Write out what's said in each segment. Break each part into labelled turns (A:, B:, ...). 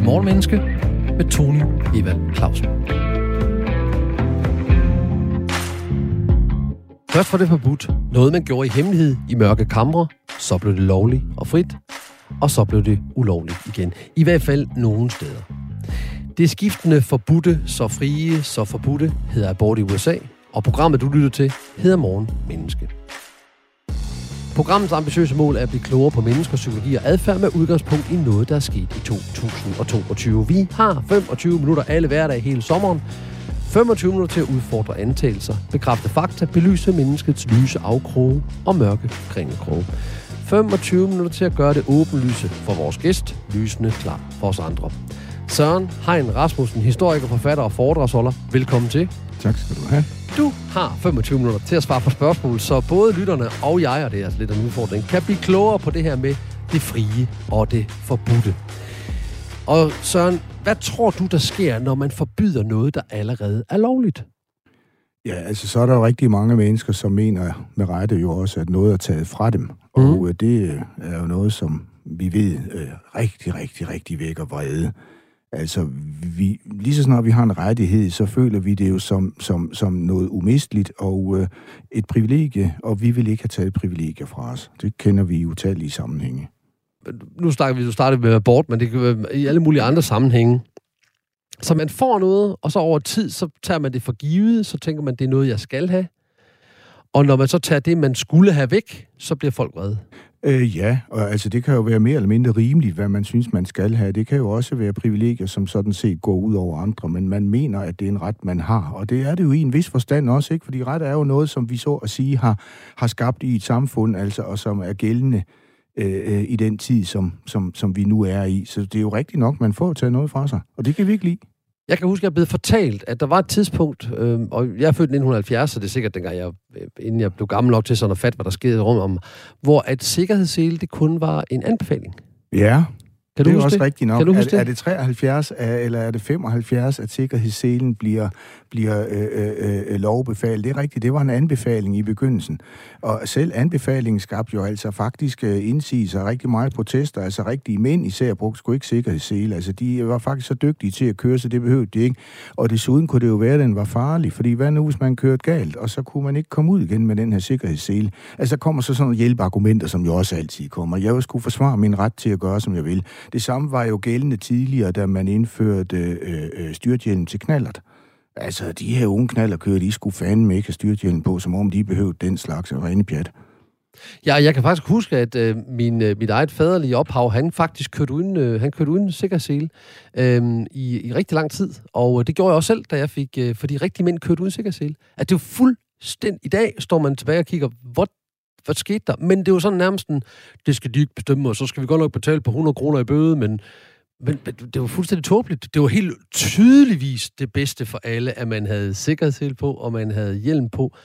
A: til Morgenmenneske med Tony Evald Clausen. Først var det forbudt. Noget, man gjorde i hemmelighed i mørke kamre. Så blev det lovligt og frit. Og så blev det ulovligt igen. I hvert fald nogle steder. Det skiftende forbudte, så frie, så forbudte, hedder abort i USA. Og programmet, du lytter til, hedder Morgen Menneske. Programmets ambitiøse mål er at blive klogere på menneskers psykologi og adfærd med udgangspunkt i noget, der er sket i 2022. Vi har 25 minutter alle hverdage hele sommeren. 25 minutter til at udfordre antagelser, bekræfte fakta, belyse menneskets lyse afkroge og mørke kringelkroge. 25 minutter til at gøre det åbenlyse for vores gæst, lysende klar for os andre. Søren Hein Rasmussen, historiker, forfatter og foredragsholder. Velkommen til.
B: Tak skal du have.
A: Du har 25 minutter til at svare på spørgsmål, så både lytterne og jeg, og det er altså lidt en udfordring, kan blive klogere på det her med det frie og det forbudte. Og Søren, hvad tror du, der sker, når man forbyder noget, der allerede er lovligt?
B: Ja, altså så er der jo rigtig mange mennesker, som mener med rette jo også, at noget er taget fra dem. Mm. Og øh, det er jo noget, som vi ved øh, rigtig, rigtig, rigtig vækker vrede. Altså, vi, lige så snart vi har en rettighed, så føler vi det jo som, som, som noget umisteligt og øh, et privilegie, og vi vil ikke have taget privilegier fra os. Det kender vi i utallige sammenhænge.
A: Nu snakker vi, du startede med abort, men det kan være i alle mulige andre sammenhænge. Så man får noget, og så over tid, så tager man det for givet, så tænker man, det er noget, jeg skal have. Og når man så tager det, man skulle have væk, så bliver folk vrede.
B: Øh, ja, og altså det kan jo være mere eller mindre rimeligt, hvad man synes, man skal have. Det kan jo også være privilegier, som sådan set går ud over andre, men man mener, at det er en ret, man har. Og det er det jo i en vis forstand også, ikke? Fordi ret er jo noget, som vi så at sige har, har skabt i et samfund, altså, og som er gældende øh, øh i den tid, som, som, som vi nu er i. Så det er jo rigtigt nok, man får taget noget fra sig, og det kan vi ikke lide.
A: Jeg kan huske, at jeg blev fortalt, at der var et tidspunkt, øh, og jeg er født i 1970, så det er sikkert dengang, jeg, øh, inden jeg blev gammel nok til sådan at fatte, hvad der skete rundt om, hvor at sikkerhedssele, det kun var en anbefaling.
B: Ja,
A: kan
B: det er også
A: det?
B: rigtigt nok.
A: Kan du
B: er,
A: det?
B: er det 73, er- eller er det 75, at sikkerhedsselen bliver, bliver øh, øh, øh, lovbefalet? Det er rigtigt, det var en anbefaling i begyndelsen. Og selv anbefalingen skabte jo altså faktisk øh, indsigelser, rigtig meget protester, altså rigtige mænd især brugte sgu ikke sikkerhedssele. Altså de var faktisk så dygtige til at køre, så det behøvede de ikke. Og desuden kunne det jo være, at den var farlig, fordi hvad nu, hvis man kørte galt, og så kunne man ikke komme ud igen med den her sikkerhedssele. Altså der kommer så sådan nogle hjælpeargumenter, som jo også altid kommer. Jeg vil skulle forsvare min ret til at gøre, som jeg vil. Det samme var jo gældende tidligere, da man indførte øh, øh, styrthjelm til knallert. Altså, de her unge knallerkører, de skulle fandme ikke have styrthjelm på, som om de behøvede den slags rene pjat.
A: Ja, jeg kan faktisk huske, at øh, min, øh, mit eget faderlige ophav, han faktisk kørte uden, øh, han kørte uden sikkerhedssele øh, i, i rigtig lang tid. Og øh, det gjorde jeg også selv, da jeg fik, øh, fordi rigtige mænd kørte uden sikkerhedssele. At det er fuldstændig... I dag står man tilbage og kigger, hvor, hvad skete der? Men det er jo sådan nærmest en, det skal de ikke bestemme, og så skal vi godt nok betale på 100 kroner i bøde, men, men men det var fuldstændig tåbeligt. Det var helt tydeligvis det bedste for alle, at man havde sikkerhedshjælp på, og man havde hjelm på.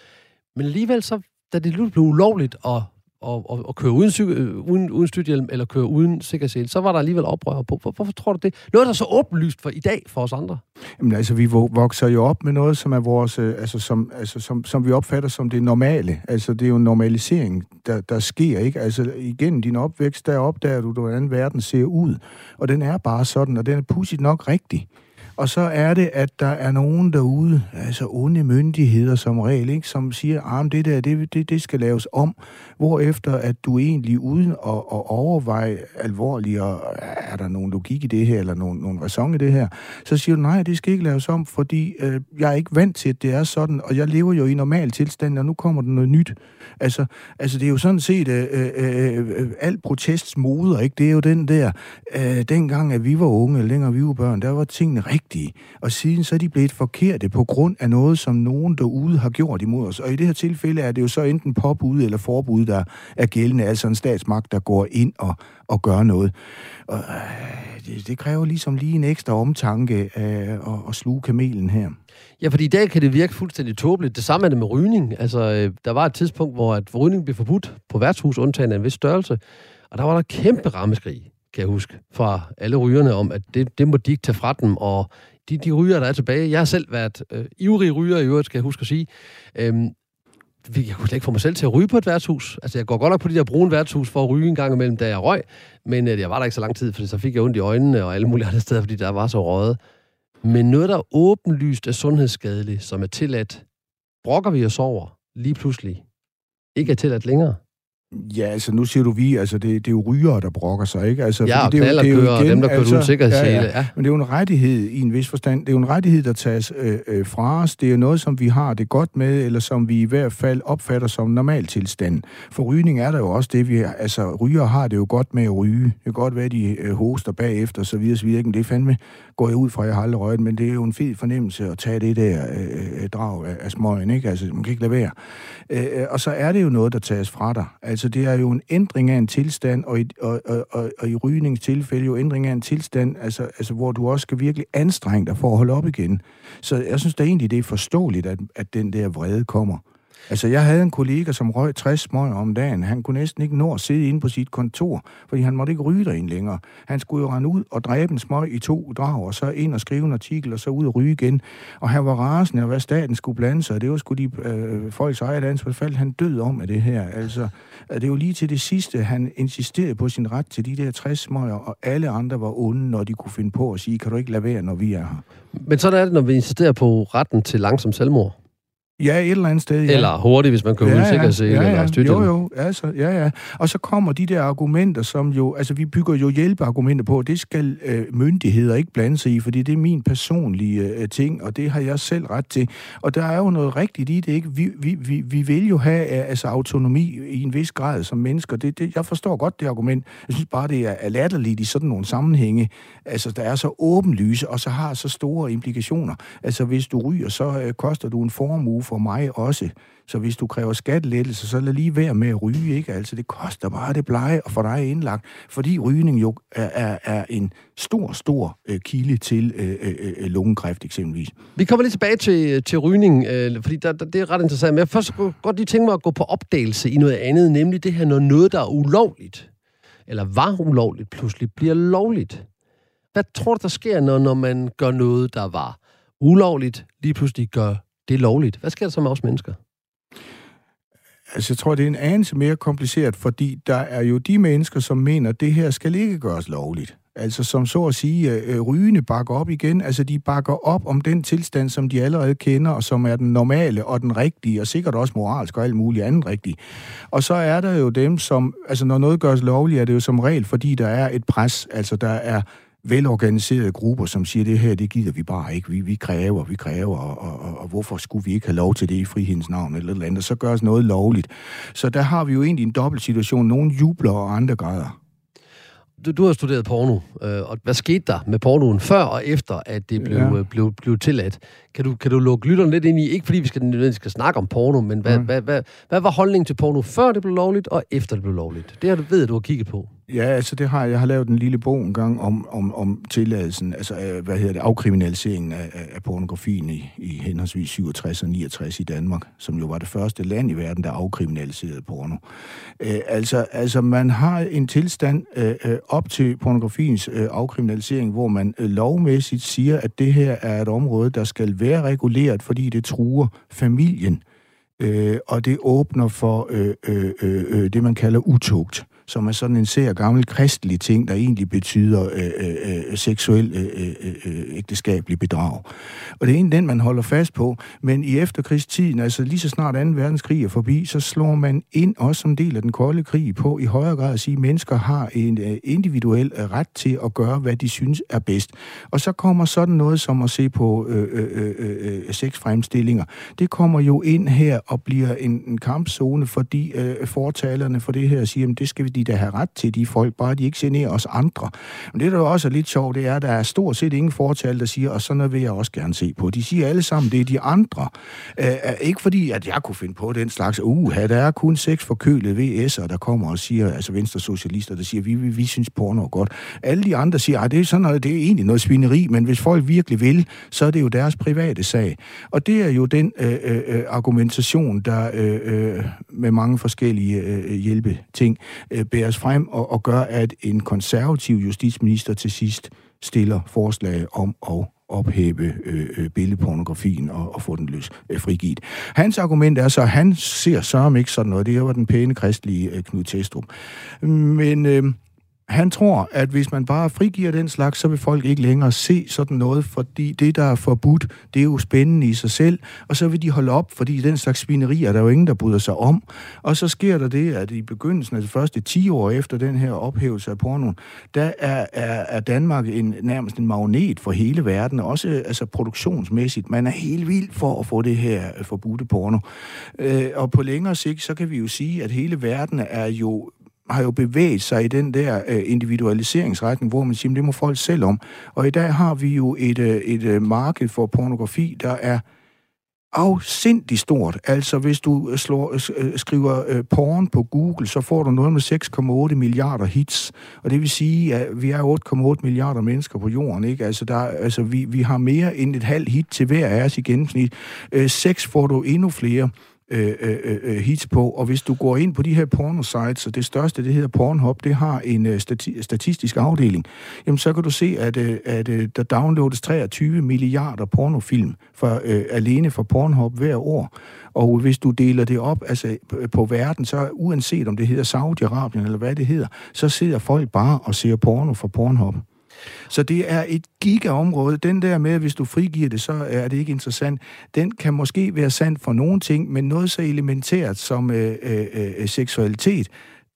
A: Men alligevel så, da det blev ulovligt at, og, at, og køre uden, cykel, øh, uden, uden styrthjelm, eller køre uden sikkerhedssele, så var der alligevel oprør på. Hvor, hvorfor tror du det? Noget, der er så åbenlyst for i dag for os andre.
B: Jamen altså, vi vokser jo op med noget, som er vores, øh, altså, som, altså, som, som vi opfatter som det normale. Altså, det er jo en normalisering, der, der sker, ikke? Altså, igennem din opvækst, der opdager du, hvordan verden ser ud. Og den er bare sådan, og den er pudsigt nok rigtig. Og så er det, at der er nogen derude, altså onde myndigheder som regel, ikke, som siger, ah, at det der, det, det, det skal laves om. Hvorefter at du egentlig uden at, at overveje alvorligt, og er der nogen logik i det her, eller nogen, nogen ræson i det her, så siger du, nej, det skal ikke laves om, fordi øh, jeg er ikke vant til, at det er sådan, og jeg lever jo i normal tilstand, og nu kommer der noget nyt. Altså, altså det er jo sådan set øh, øh, øh, alt protests moder, ikke? Det er jo den der, øh, dengang at vi var unge, eller dengang vi var børn, der var tingene rigtige. Og siden så er de blevet forkerte på grund af noget, som nogen derude har gjort imod os. Og i det her tilfælde er det jo så enten påbud eller forbud, der er gældende, altså en statsmagt, der går ind og, og gør noget. Og øh, det, det kræver ligesom lige en ekstra omtanke øh, at, at sluge kamelen her.
A: Ja, fordi i dag kan det virke fuldstændig tåbeligt. Det samme er det med rygning. Altså, øh, der var et tidspunkt, hvor at rygning blev forbudt på værtshus, undtagen af en vis størrelse. Og der var der kæmpe rammeskrig, kan jeg huske, fra alle rygerne om, at det, det må de ikke tage fra dem. Og de, de ryger, der er tilbage. Jeg har selv været øh, ivrig ryger i øvrigt, skal jeg huske at sige. Øhm, jeg kunne slet ikke få mig selv til at ryge på et værtshus. Altså, jeg går godt nok på de der brune værtshus for at ryge en gang imellem, da jeg røg, men øh, jeg var der ikke så lang tid, for så fik jeg ondt i øjnene og alle mulige andre steder, fordi der var så røget. Men noget, der er åbenlyst er sundhedsskadeligt, som er tilladt, brokker vi os over lige pludselig. Ikke er tilladt længere.
B: Ja, altså nu siger du vi, altså det, det er jo rygere, der brokker sig, ikke? Altså,
A: ja, og
B: det er jo,
A: det er jo igen, dem, der kører altså, ud sikkerhedssele. Ja, ja.
B: ja. Men det er jo en rettighed i en vis forstand. Det er jo en rettighed, der tages øh, øh, fra os. Det er jo noget, som vi har det godt med, eller som vi i hvert fald opfatter som normaltilstand. For rygning er der jo også det, vi... Altså, ryger har det jo godt med at ryge. Det kan godt være, de øh, hoster bagefter, så videre, så videre. Det er fandme, går jeg ud fra, jeg har aldrig røget, men det er jo en fed fornemmelse at tage det der øh, øh drag af, af smøgen, ikke? Altså, man kan ikke lade være. Øh, øh, og så er det jo noget, der tages fra dig. Altså, det er jo en ændring af en tilstand, og i, og, og, og, og i rygningstilfælde jo ændring af en tilstand, altså, altså hvor du også skal virkelig anstrenge dig for at holde op igen. Så jeg synes da egentlig, det er forståeligt, at, at den der vrede kommer. Altså, jeg havde en kollega, som røg 60 smøger om dagen. Han kunne næsten ikke nå at sidde inde på sit kontor, fordi han måtte ikke ryge derinde længere. Han skulle jo rende ud og dræbe en smøg i to drag, og så ind og skrive en artikel, og så ud og ryge igen. Og han var rasende, og hvad staten skulle blande sig, det var sgu de øh, folks eget ansvar. Faldt han død om af det her. Altså, øh, det er jo lige til det sidste, han insisterede på sin ret til de der 60 smøger, og alle andre var onde, når de kunne finde på at sige, kan du ikke lade være, når vi er her.
A: Men sådan er det, når vi insisterer på retten til langsom selvmord.
B: Ja, et eller andet sted, ja.
A: Eller hurtigt, hvis man kan ja, udsikre sig, ja, ja. eller
B: Jo, jo, altså, ja, ja. Og så kommer de der argumenter, som jo, altså vi bygger jo hjælpeargumenter på, det skal øh, myndigheder ikke blande sig i, fordi det er min personlige øh, ting, og det har jeg selv ret til. Og der er jo noget rigtigt i det, ikke? Vi, vi, vi, vi vil jo have øh, altså, autonomi i en vis grad som mennesker. Det, det, jeg forstår godt det argument. Jeg synes bare, det er, er latterligt i sådan nogle sammenhænge, altså der er så åbenlyse, og så har så store implikationer. Altså hvis du ryger, så øh, koster du en formue for mig også. Så hvis du kræver skattelettelse, så lad lige være med at ryge, ikke? Altså, det koster bare det pleje at få dig indlagt, fordi rygning jo er, er, er en stor, stor øh, kilde til øh, øh, øh, øh lungekræft eksempelvis.
A: Vi kommer lige tilbage til, til rygning, øh, fordi der, der, det er ret interessant. Men jeg først godt lige tænke mig at gå på opdagelse i noget andet, nemlig det her, når noget, der er ulovligt, eller var ulovligt, pludselig bliver lovligt. Hvad tror du, der sker, når, når man gør noget, der var ulovligt, lige pludselig gør det er lovligt. Hvad sker der så med os mennesker?
B: Altså, jeg tror, det er en anelse mere kompliceret, fordi der er jo de mennesker, som mener, at det her skal ikke gøres lovligt. Altså som så at sige, øh, øh rygende bakker op igen. Altså de bakker op om den tilstand, som de allerede kender, og som er den normale og den rigtige, og sikkert også moralsk og alt muligt andet rigtigt. Og så er der jo dem, som, altså når noget gøres lovligt, er det jo som regel, fordi der er et pres, altså der er velorganiserede grupper, som siger, det her, det gider vi bare ikke. Vi, vi kræver, vi kræver, og, og, og, hvorfor skulle vi ikke have lov til det i frihedens navn eller eller andet? Så gøres noget lovligt. Så der har vi jo egentlig en dobbelt situation. Nogle jubler, og andre græder
A: du, du har studeret porno, øh, og hvad skete der med pornoen før og efter, at det blev, ja. øh, blev, blev tilladt? Kan du, kan du lukke lytterne lidt ind i, ikke fordi vi skal, nødvendigvis skal snakke om porno, men hvad, mm. hvad, hvad, hvad var holdningen til porno før det blev lovligt, og efter det blev lovligt? Det har du ved, du har kigget på.
B: Ja, altså det har jeg. Jeg har lavet en lille bog en gang om, om, om tilladelsen, altså øh, hvad hedder det, afkriminaliseringen af, af pornografien i, i henholdsvis 67 og 69 i Danmark, som jo var det første land i verden, der afkriminaliserede porno. Øh, altså, altså man har en tilstand øh, øh, op til pornografiens øh, afkriminalisering, hvor man øh, lovmæssigt siger, at det her er et område, der skal være reguleret, fordi det truer familien, øh, og det åbner for øh, øh, øh, øh det, man kalder utugt som er sådan en ser gammel kristelig ting, der egentlig betyder øh, øh, øh seksuel øh øh, øh, øh, ægteskabelig bedrag. Og det er egentlig den, man holder fast på. Men i efterkrigstiden, altså lige så snart 2. verdenskrig er forbi, så slår man ind også som del af den kolde krig på i højere grad at sige, at mennesker har en øh, individuel ret til at gøre, hvad de synes er bedst. Og så kommer sådan noget som at se på øh, øh, øh sexfremstillinger. Det kommer jo ind her og bliver en, en kampzone, fordi øh, fortalerne for det her siger, at det skal vi de da have ret til, de folk, bare de ikke generer os andre. Men det, der også er lidt sjovt, det er, at der er stort set ingen fortal, der siger, og sådan noget vil jeg også gerne se på. De siger alle sammen, det er de andre. Øh, øh ikke fordi, at jeg kunne finde på den slags, uha, der er kun seks forkølede VS'er, der kommer og siger, altså venstre socialister, der siger, vi, vi, vi synes porno er godt. Alle de andre siger, at det er sådan noget, det er egentlig noget svineri, men hvis folk virkelig vil, så er det jo deres private sag. Og det er jo den øh, øh, øh argumentation, der øh, øh, med mange forskellige øh, øh hjælpeting øh, Øh, bæres frem og, og gør, at en konservativ justitsminister til sidst stiller forslag om at ophæve øh, øh billedpornografien og, og få den løs øh, frigivet. Hans argument er så, at han ser sørme ikke sådan noget. Det var den pæne kristlige øh, Knud Testrup. Men... Øh, han tror, at hvis man bare frigiver den slags, så vil folk ikke længere se sådan noget, fordi det, der er forbudt, det er jo spændende i sig selv, og så vil de holde op, fordi den slags svinerier, der er jo ingen, der bryder sig om. Og så sker der det, at i begyndelsen af de første 10 år efter den her ophævelse af pornoen, der er, er, er Danmark en, nærmest en magnet for hele verden, også altså produktionsmæssigt. Man er helt vild for at få det her forbudte porno. Øh, og på længere sigt, så kan vi jo sige, at hele verden er jo har jo bevæget sig i den der øh, individualiseringsretning, hvor man siger, det må folk selv om. Og i dag har vi jo et, øh, et øh, marked for pornografi, der er afsindig stort. Altså, hvis du øh, slår, øh, øh, skriver øh, porn på Google, så får du noget med 6,8 milliarder hits. Og det vil sige, at vi er 8,8 milliarder mennesker på jorden, ikke? Altså, der, altså vi, vi har mere end et halvt hit til hver af os i gennemsnit. Øh, seks får du endnu flere. Øh øh, øh, øh, hits på. Og hvis du går ind på de her porno-sites, og det største, det hedder Pornhub, det har en øh, stati- statistisk afdeling, jamen så kan du se, at, øh, at øh, der downloades 23 milliarder pornofilm for, øh, alene for Pornhub hver år. Og hvis du deler det op altså, på verden, så uanset om det hedder Saudi-Arabien eller hvad det hedder, så sidder folk bare og ser porno fra Pornhub. Så det er et gigaområde. Den der med, at hvis du frigiver det, så er det ikke interessant. Den kan måske være sand for nogle ting, men noget så elementært som øh, øh, øh, seksualitet,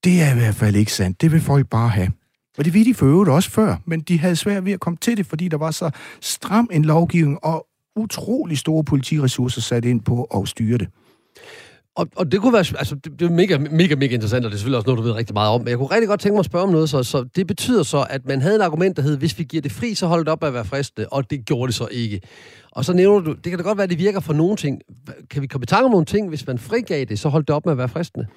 B: det er i hvert fald ikke sandt. Det vil folk bare have. Og det vidste de for øvrigt også før, men de havde svært ved at komme til det, fordi der var så stram en lovgivning og utrolig store politiressourcer sat ind på at styre det.
A: Og, og det kunne være, altså, det, det er mega, mega, mega interessant, og det er selvfølgelig også noget, du ved rigtig meget om. Men jeg kunne rigtig godt tænke mig at spørge om noget, så, så det betyder så, at man havde et argument, der hed, hvis vi giver det fri, så holder det op at være fristende, og det gjorde det så ikke. Og så nævner du, det kan da godt være, at det virker for nogle ting. Kan vi komme i tanke om nogle ting, hvis man frigav det, så holdt det op med at være fristende?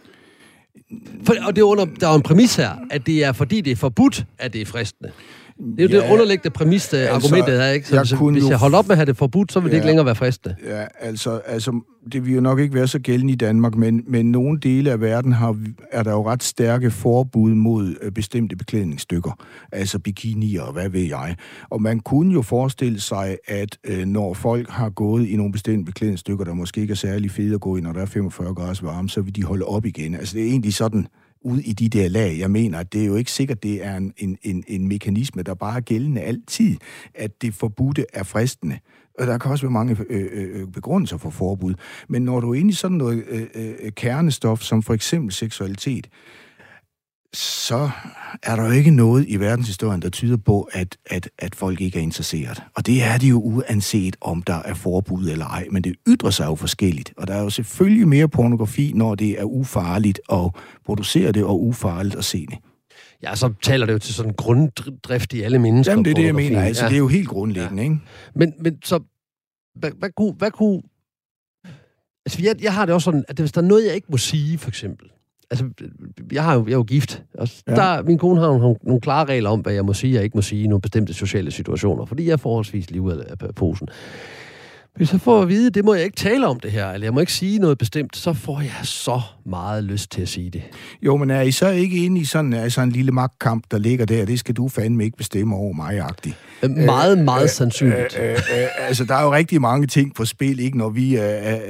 A: For, og det er under, der er en præmis her, at det er fordi, det er forbudt, at det er fristende. Det er jo ja, det underliggende præmis, det altså, argumentet er, ikke? Så, jeg så hvis jeg holder op med at have det forbudt, så vil ja, det ikke længere være fristende.
B: Ja, altså, altså, det vil jo nok ikke være så gældende i Danmark, men, men nogle dele af verden har, er der jo ret stærke forbud mod øh, bestemte beklædningsstykker, altså bikinier og hvad ved jeg. Og man kunne jo forestille sig, at øh, når folk har gået i nogle bestemte beklædningsstykker, der måske ikke er særlig fede at gå i, når der er 45 grader varme, så vil de holde op igen. Altså det er egentlig sådan, ud i de der lag. Jeg mener, at det er jo ikke sikkert, det er en, en, en, en mekanisme, der bare er gældende altid, at det forbudte er fristende. Og der kan også være mange øh, øh, øh, begrundelser for forbud. Men når du er inde i sådan noget øh, øh, øh kernestof, som for eksempel seksualitet, så er der jo ikke noget i verdenshistorien, der tyder på, at, at, at folk ikke er interesseret. Og det er de jo uanset, om der er forbud eller ej, men det ytrer sig jo forskelligt. Og der er jo selvfølgelig mere pornografi, når det er ufarligt at producere det, og ufarligt at se det.
A: Ja, så taler det jo til sådan en grunddrift i alle mennesker.
B: Jamen, det er det, jeg mener. Altså, ja. det er jo helt grundlæggende, ja. ikke?
A: Men, men så, hvad, hvad, kunne, hvad kunne... Altså, jeg, jeg har det også sådan, at hvis der er noget, jeg ikke må sige, for eksempel, altså, jeg, har jo, jeg er jo gift. Og ja. der, min kone har nogle, nogle klare regler om, hvad jeg må sige og ikke må sige i nogle bestemte sociale situationer, fordi jeg er forholdsvis lige ud af posen. Hvis jeg får at vide, det må jeg ikke tale om det her, eller jeg må ikke sige noget bestemt, så får jeg så meget lyst til at sige det.
B: Jo, men er I så ikke inde i sådan altså en lille magtkamp, der ligger der? Det skal du fandme ikke bestemme over mig-agtigt.
A: Øh, meget, øh, meget øh, sandsynligt. Øh, øh,
B: øh, altså, der er jo rigtig mange ting på spil, ikke, når vi øh, øh,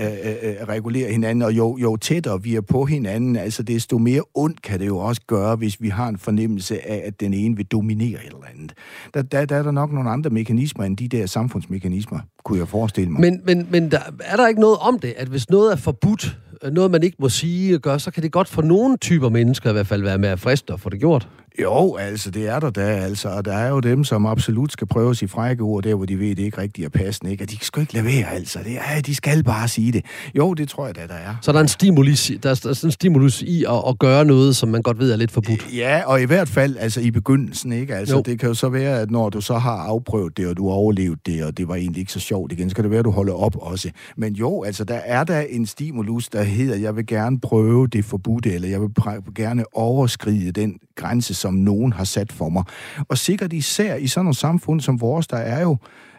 B: øh, regulerer hinanden, og jo, jo tættere vi er på hinanden, altså desto mere ondt kan det jo også gøre, hvis vi har en fornemmelse af, at den ene vil dominere et eller andet. Der, der, der er der nok nogle andre mekanismer end de der samfundsmekanismer, kunne jeg forestille problemer.
A: Men, men, men der, er der ikke noget om det, at hvis noget er forbudt, øh, noget man ikke må sige og gøre, så kan det godt for nogle typer mennesker i hvert fald være mere frist at få det gjort.
B: Jo, altså, det er der da, altså. Og der er jo dem, som absolut skal prøve at sige frække ord der, hvor de ved, det ikke rigtig er passende, ikke? Og de skal ikke levere, altså. Det er, de skal bare sige det. Jo, det tror jeg da, der er.
A: Så der er en stimulus, der er, der er en stimulus i at, at, gøre noget, som man godt ved er lidt forbudt?
B: Ja, og i hvert fald, altså i begyndelsen, ikke? Altså, jo. det kan jo så være, at når du så har afprøvet det, og du har overlevet det, og det var egentlig ikke så sjovt igen, så kan det være, at du holder op også. Men jo, altså, der er der en stimulus, der hedder, jeg vil gerne prøve det forbudte, eller jeg vil gerne overskride den grænse, som nogen har sat for mig. Og sikkert især i sådan nogle samfund som vores, der er jo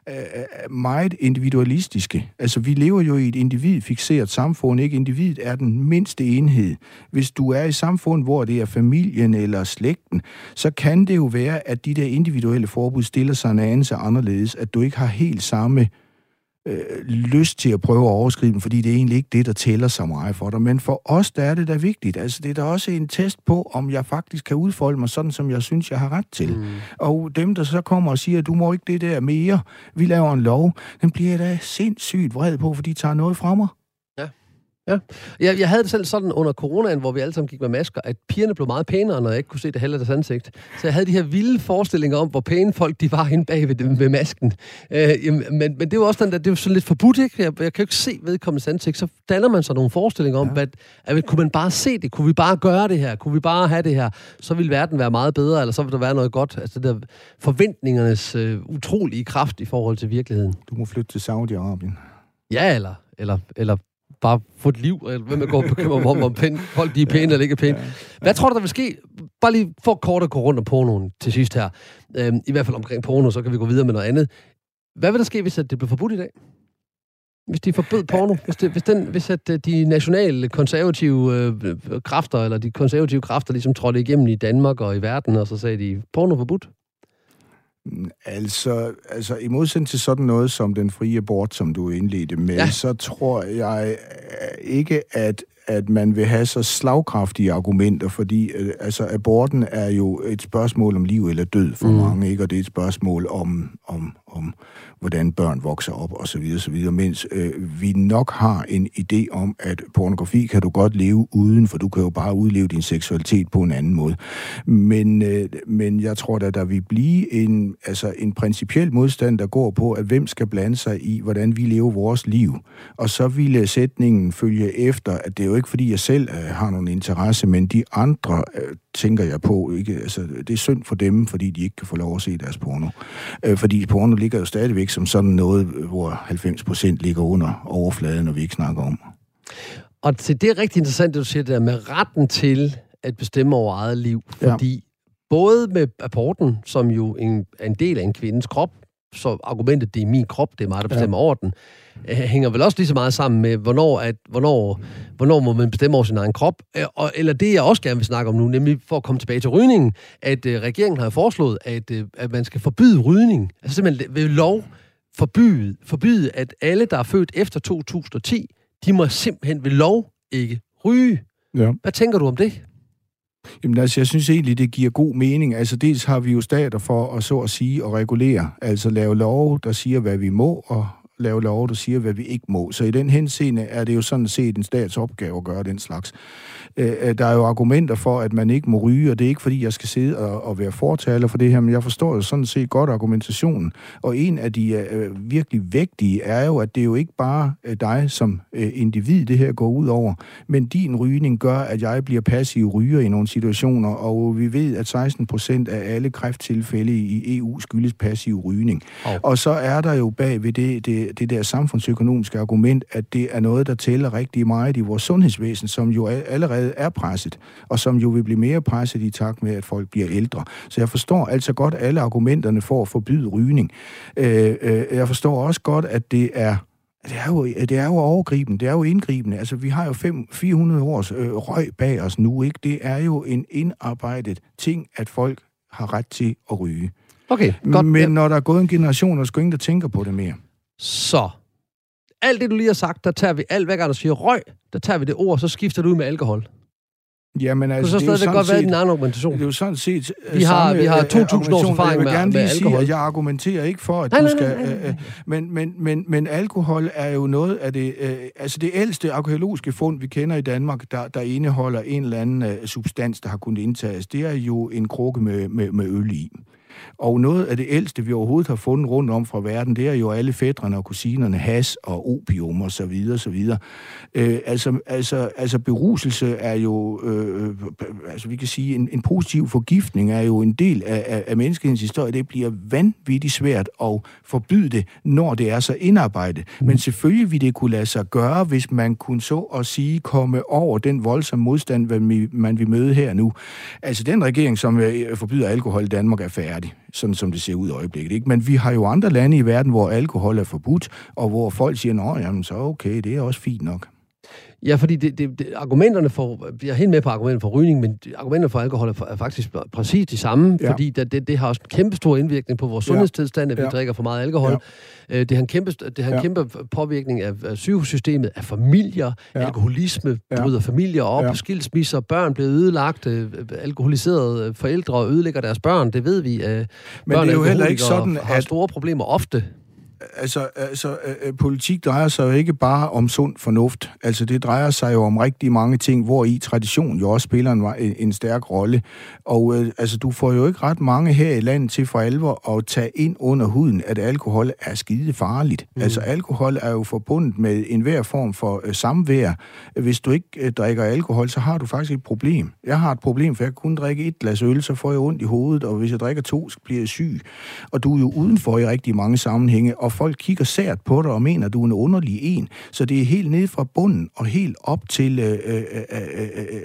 B: øh, øh, meget individualistiske. Altså, vi lever jo i et individfixeret samfund, ikke? Individet er den mindste enhed. Hvis du er i et samfund, hvor det er familien eller slægten, så kan det jo være, at de der individuelle forbud stiller sig en anelse anderledes, at du ikke har helt samme øh, lyst til at prøve at overskride dem, fordi det er egentlig ikke det, der tæller så meget for dig. Men for os, der er det da vigtigt. Altså, det er da også en test på, om jeg faktisk kan udfolde mig sådan, som jeg synes, jeg har ret til. Mm. Og dem, der så kommer og siger, du må ikke det der mere, vi laver en lov, den bliver jeg da sindssygt vred på, fordi de tager noget fra mig.
A: Ja. Jeg, jeg havde det selv sådan under coronaen, hvor vi alle sammen gik med masker, at pigerne blev meget pænere, når jeg ikke kunne se det halve deres ansigt. Så jeg havde de her vilde forestillinger om, hvor pæne folk de var inde bag ved, ved masken. Øh, jamen, men, men det var også den der, det var sådan lidt forbudt, ikke? Jeg, jeg kan jo ikke se vedkommendes ansigt. Så danner man sig nogle forestillinger om, ja. at, at, kunne man bare se det? Kunne vi bare gøre det her? Kunne vi bare have det her? Så ville verden være meget bedre, eller så ville der være noget godt. Altså det der forventningernes øh, utrolige kraft i forhold til virkeligheden.
B: Du må flytte til Saudi-Arabien.
A: Ja, eller, eller, eller bare få et liv, eller hvem man går og bekymrer mig om, om pæn, folk de er pæne eller ikke er pæne. Hvad tror du, der vil ske? Bare lige for kort at gå rundt om pornoen til sidst her. Øhm, I hvert fald omkring porno, så kan vi gå videre med noget andet. Hvad vil der ske, hvis det bliver forbudt i dag? Hvis de forbød porno? Hvis, det, hvis, den, hvis at øh, de nationale konservative øh, kræfter, eller de konservative kræfter, ligesom trådte igennem i Danmark og i verden, og så sagde de, porno forbudt?
B: Altså, altså, i modsætning til sådan noget som den frie abort, som du indledte med, ja. så tror jeg øh, ikke, at at man vil have så slagkraftige argumenter, fordi øh, altså, aborten er jo et spørgsmål om liv eller død for mm. mange, ikke? og det er et spørgsmål om, om, om hvordan børn vokser op osv. osv. Mens øh, vi nok har en idé om, at pornografi kan du godt leve uden, for du kan jo bare udleve din seksualitet på en anden måde. Men, øh, men jeg tror da, der vil blive en, altså en principiel modstand, der går på, at hvem skal blande sig i, hvordan vi lever vores liv. Og så ville øh, sætningen følge efter, at det er jo ikke, fordi jeg selv øh, har nogen interesse, men de andre øh, tænker jeg på. Ikke? Altså, det er synd for dem, fordi de ikke kan få lov at se deres porno. Øh, fordi porno ligger jo stadigvæk som sådan noget, hvor 90 procent ligger under overfladen, og vi ikke snakker om.
A: Og til det er rigtig interessant, det du siger der med retten til at bestemme over eget liv. Fordi ja. både med apporten, som jo en, er en del af en kvindes krop, så argumentet, det er min krop, det er mig, der bestemmer ja. over den, øh, hænger vel også lige så meget sammen med, hvornår, at, hvornår, hvornår må man bestemme over sin egen krop. Øh, og, eller det, jeg også gerne vil snakke om nu, nemlig for at komme tilbage til rygningen, at øh, regeringen har foreslået, at, øh, at man skal forbyde rygning. Altså simpelthen ved lov forbyde, forbyde, at alle, der er født efter 2010, de må simpelthen ved lov ikke ryge. Ja. Hvad tænker du om det?
B: Jamen altså, jeg synes egentlig, det giver god mening. Altså, dels har vi jo stater for at så at sige og regulere, altså lave lov, der siger, hvad vi må, og lave lov, der siger, hvad vi ikke må. Så i den henseende er det jo sådan set en stats opgave at gøre den slags. Øh, øh, der er jo argumenter for, at man ikke må ryge, og det er ikke, fordi jeg skal sidde og, og være fortaler for det her, men jeg forstår jo sådan set godt argumentationen. Og en af de øh, virkelig vigtige er jo, at det er jo ikke bare øh, dig som øh, individ, det her går ud over, men din rygning gør, at jeg bliver passiv ryger i nogle situationer, og vi ved, at 16 procent af alle kræfttilfælde i EU skyldes passiv rygning. Oh. Og så er der jo bag ved det, det, det der samfundsøkonomiske argument, at det er noget, der tæller rigtig meget i vores sundhedsvæsen, som jo allerede er presset, og som jo vil blive mere presset i takt med, at folk bliver ældre. Så jeg forstår altså godt alle argumenterne for at forbyde rygning. Øh, øh, jeg forstår også godt, at det er det er, jo, det er jo overgribende, det er jo indgribende. Altså, vi har jo fem, 400 års øh, røg bag os nu, ikke? Det er jo en indarbejdet ting, at folk har ret til at ryge.
A: Okay, godt.
B: Men når der er gået en generation, er sgu ingen, der tænker på det mere.
A: Så, alt det, du lige har sagt, der tager vi alt, hver gang du siger røg, der tager vi det ord, så skifter du ud med alkohol.
B: Jamen, altså,
A: det, det jo godt set, være den anden argumentation.
B: Det er jo sådan set...
A: Vi har, samme, vi har 2.000 års erfaring med,
B: Jeg vil gerne
A: lige
B: med sige, at jeg argumenterer ikke for, at nej, du skal... Nej, nej, nej. Øh, men, men, men, men alkohol er jo noget af det... Øh, altså, det ældste arkeologiske fund, vi kender i Danmark, der, der indeholder en eller anden uh, substans, der har kunnet indtages, det er jo en krukke med, med, med øl i. Og noget af det ældste, vi overhovedet har fundet rundt om fra verden, det er jo alle fædrene og kusinerne, has og opium og så videre, så videre. Øh, altså, altså, altså beruselse er jo, øh, altså vi kan sige, en, en positiv forgiftning er jo en del af, af, af menneskehedens historie. Det bliver vanvittigt svært at forbyde det, når det er så indarbejdet. Mm. Men selvfølgelig vil det kunne lade sig gøre, hvis man kunne så at sige komme over den voldsomme modstand, man vil møde her nu. Altså den regering, som øh, forbyder alkohol i Danmark, er færdig, sådan som det ser ud i øjeblikket. Ikke? Men vi har jo andre lande i verden, hvor alkohol er forbudt, og hvor folk siger, at jamen så okay, det er også fint nok.
A: Ja, fordi det, det, det, argumenterne for, jeg er helt med på argumenterne for rygning, men argumenterne for alkohol er, er faktisk præcis de samme, ja. fordi det, det, det har også en kæmpe stor indvirkning på vores sundhedstilstand, at vi ja. drikker for meget alkohol. Ja. Øh, det har en kæmpe, det har en ja. kæmpe påvirkning af, af sygehussystemet, af familier, ja. alkoholisme ja. bryder familier op, ja. skilsmisser, børn bliver ødelagt, øh, alkoholiserede forældre ødelægger deres børn, det ved vi. Øh,
B: men det er jo heller ikke sådan,
A: at... har store problemer ofte
B: altså, altså øh, øh, politik drejer sig jo ikke bare om sund fornuft. Altså, det drejer sig jo om rigtig mange ting, hvor i tradition jo også spiller en, en stærk rolle. Og øh, altså, du får jo ikke ret mange her i landet til for alvor at tage ind under huden, at alkohol er skide farligt. Mm. Altså, alkohol er jo forbundet med enhver form for øh, samvær. Hvis du ikke øh, drikker alkohol, så har du faktisk et problem. Jeg har et problem, for jeg kan kun drikke et glas øl, så får jeg ondt i hovedet, og hvis jeg drikker to, så bliver jeg syg. Og du er jo udenfor i rigtig mange sammenhænge, og folk kigger sært på dig og mener, at du er en underlig en. Så det er helt ned fra bunden og helt op til øh, øh, øh,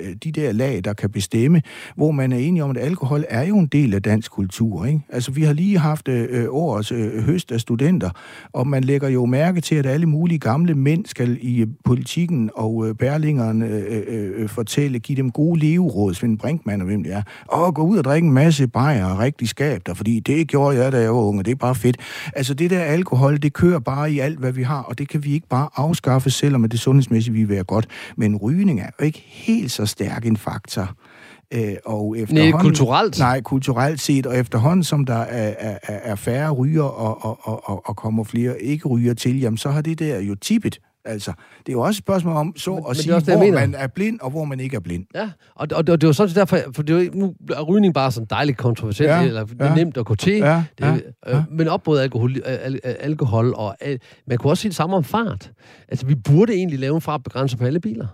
B: øh, de der lag, der kan bestemme, hvor man er enig om, at alkohol er jo en del af dansk kultur. Ikke? Altså, vi har lige haft øh, årets øh, høst af studenter, og man lægger jo mærke til, at alle mulige gamle mænd skal i politikken og øh, bærlingerne øh, øh, fortælle, give dem gode leveråd, Svend Brinkmann og hvem det er, og gå ud og drikke en masse bajer og rigtig skab der, fordi det gjorde jeg, da jeg var unge, det er bare fedt. Altså, det der alkohol, det kører bare i alt, hvad vi har, og det kan vi ikke bare afskaffe, selvom det sundhedsmæssigt vil være godt. Men rygning er jo ikke helt så stærk en faktor.
A: Øh, og efterhånden, nej, kulturelt?
B: Nej, kulturelt set, og efterhånden som der er, er, er færre ryger og, og, og, og kommer flere ikke-ryger til, jamen så har det der jo tippet Altså, det er jo også et spørgsmål om så men, at men sige, også, hvor man er blind, og hvor man ikke er blind.
A: Ja, og, og, og det var sådan derfor, for det er jo, nu er rygning bare sådan dejligt kontroversielt, ja, eller det er ja, nemt at gå til, ja, det, ja, øh, ja. men op mod alkohol, al, alkohol og al, man kunne også sige det samme om fart. Altså, vi burde egentlig lave en fartbegrænser på alle biler.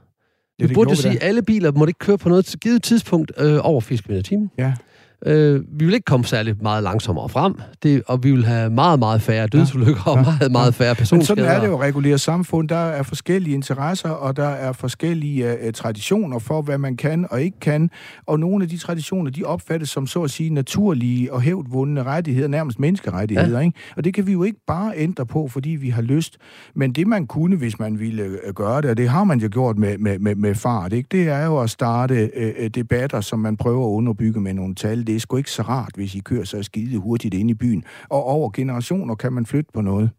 A: Ja, vi burde jo sige, at alle giver må ikke køre på noget givet tidspunkt øh, over 80 km i timen. Ja. Øh, vi vil ikke komme særlig meget langsommere frem, det, og vi vil have meget, meget færre dødsulykker ja, ja, og meget, meget færre personskader.
B: Men sådan er det jo reguleret samfund. Der er forskellige interesser, og der er forskellige uh, traditioner for, hvad man kan og ikke kan. Og nogle af de traditioner, de opfattes som så at sige naturlige og hævdvundne rettigheder, nærmest menneskerettigheder. Ja. Ikke? Og det kan vi jo ikke bare ændre på, fordi vi har lyst. Men det man kunne, hvis man ville uh, gøre det, og det har man jo gjort med, med, med, med fart, ikke? det er jo at starte uh, debatter, som man prøver at underbygge med nogle tal. Det det er sgu ikke så rart, hvis I kører så skide hurtigt ind i byen. Og over generationer kan man flytte på noget.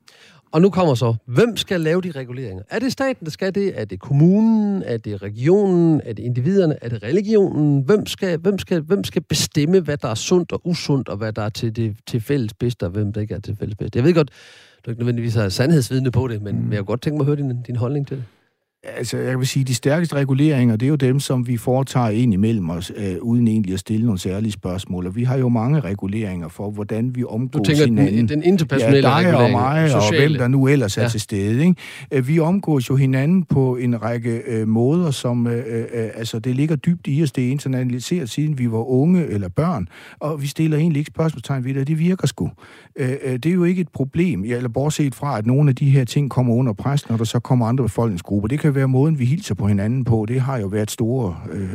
A: Og nu kommer så, hvem skal lave de reguleringer? Er det staten, der skal det? Er det kommunen? Er det regionen? Er det individerne? Er det religionen? Hvem skal, hvem skal, hvem skal bestemme, hvad der er sundt og usundt, og hvad der er til, det, til fælles bedste, og hvem der ikke er til fælles bedste? Jeg ved godt, du ikke nødvendigvis har sandhedsvidne på det, men, mm. jeg kunne godt tænke mig at høre din, din holdning til det.
B: Altså, jeg vil sige, de stærkeste reguleringer, det er jo dem, som vi foretager ind imellem os, øh, uden egentlig at stille nogle særlige spørgsmål. Og vi har jo mange reguleringer for, hvordan vi omgås
A: du tænker,
B: hinanden.
A: Den, den interpersonelle
B: ja, dig og mig, sociale. og hvem der nu ellers er ja. til stede. Ikke? Øh, vi omgås jo hinanden på en række øh, måder, som øh, øh, altså, det ligger dybt i os. Det er internaliseret, siden vi var unge eller børn. Og vi stiller egentlig ikke spørgsmålstegn ved det, det virker sgu. Øh, øh, det er jo ikke et problem, ja, eller bortset fra, at nogle af de her ting kommer under pres, når der så kommer andre befolkningsgrupper. Det kan være måden, vi hilser på hinanden på. Det har jo været store, øh,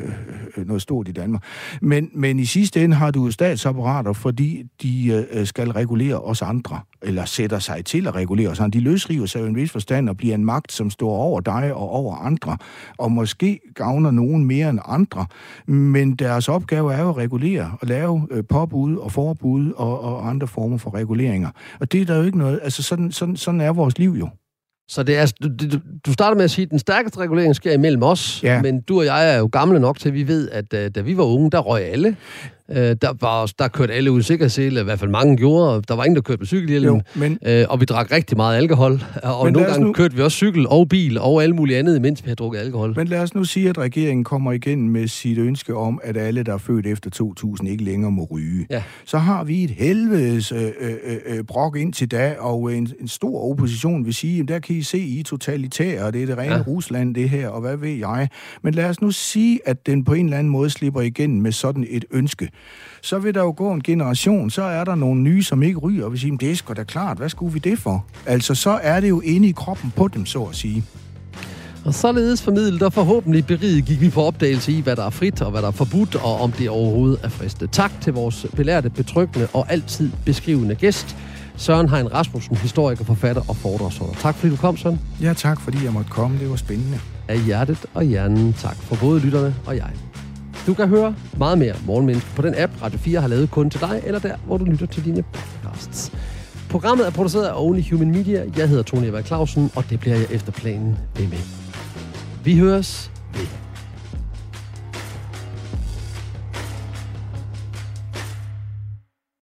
B: øh noget stort i Danmark. Men, men i sidste ende har du statsapparater, fordi de øh, skal regulere os andre, eller sætter sig til at regulere os andre. De løsriver sig jo en vis forstand og bliver en magt, som står over dig og over andre, og måske gavner nogen mere end andre. Men deres opgave er jo at regulere og lave øh, påbud og forbud og, og andre former for reguleringer. Og det er der jo ikke noget, altså sådan, sådan, sådan er vores liv jo.
A: Så det er, du, du starter med at sige, at den stærkeste regulering sker imellem os, ja. men du og jeg er jo gamle nok til, at vi ved, at uh, da vi var unge, der røg alle. Øh, der, var, der kørte alle uden sikkerhedssele, i hvert fald mange gjorde. Der var ingen, der kørte med cykelhjelm.
B: Jo, men-
A: øh, og vi drak rigtig meget alkohol. Og
B: Men
A: nogle gange
B: nu-
A: kørte vi også cykel og bil og alt muligt andet, mens vi havde drukket alkohol.
B: Men lad os nu sige, at regeringen kommer igen med sit ønske om, at alle, der er født efter 2000, ikke længere må ryge.
A: Ja.
B: Så har vi et helvedes øh, øh, øh, brok indtil da, og en, en stor opposition vil sige, at der kan I se, I er totalitære, og det er det rene ja. Rusland, det her, og hvad ved jeg. Men lad os nu sige, at den på en eller anden måde slipper igen med sådan et ønske. Så vil der jo gå en generation, så er der nogle nye, som ikke ryger, og vil sige, "Men det er sgu da klart, hvad skulle vi det for? Altså, så er det jo inde i kroppen på dem, så at sige.
A: Og således formidlet og forhåbentlig beriget gik vi på opdagelse i, hvad der er frit og hvad der er forbudt, og om det overhovedet er friste. Tak til vores belærte, betryggende og altid beskrivende gæst, Søren Hein Rasmussen, historiker, forfatter og foredragsholder. Tak fordi du kom, Søren.
B: Ja, tak fordi jeg måtte komme. Det var spændende.
A: Af hjertet og hjernen tak for både lytterne og jeg. Du kan høre meget mere Morgenmenneske på den app, Radio 4 har lavet kun til dig, eller der, hvor du lytter til dine podcasts. Programmet er produceret af Only Human Media. Jeg hedder Tony Eva Clausen, og det bliver jeg efter planen ved med. Vi høres ved.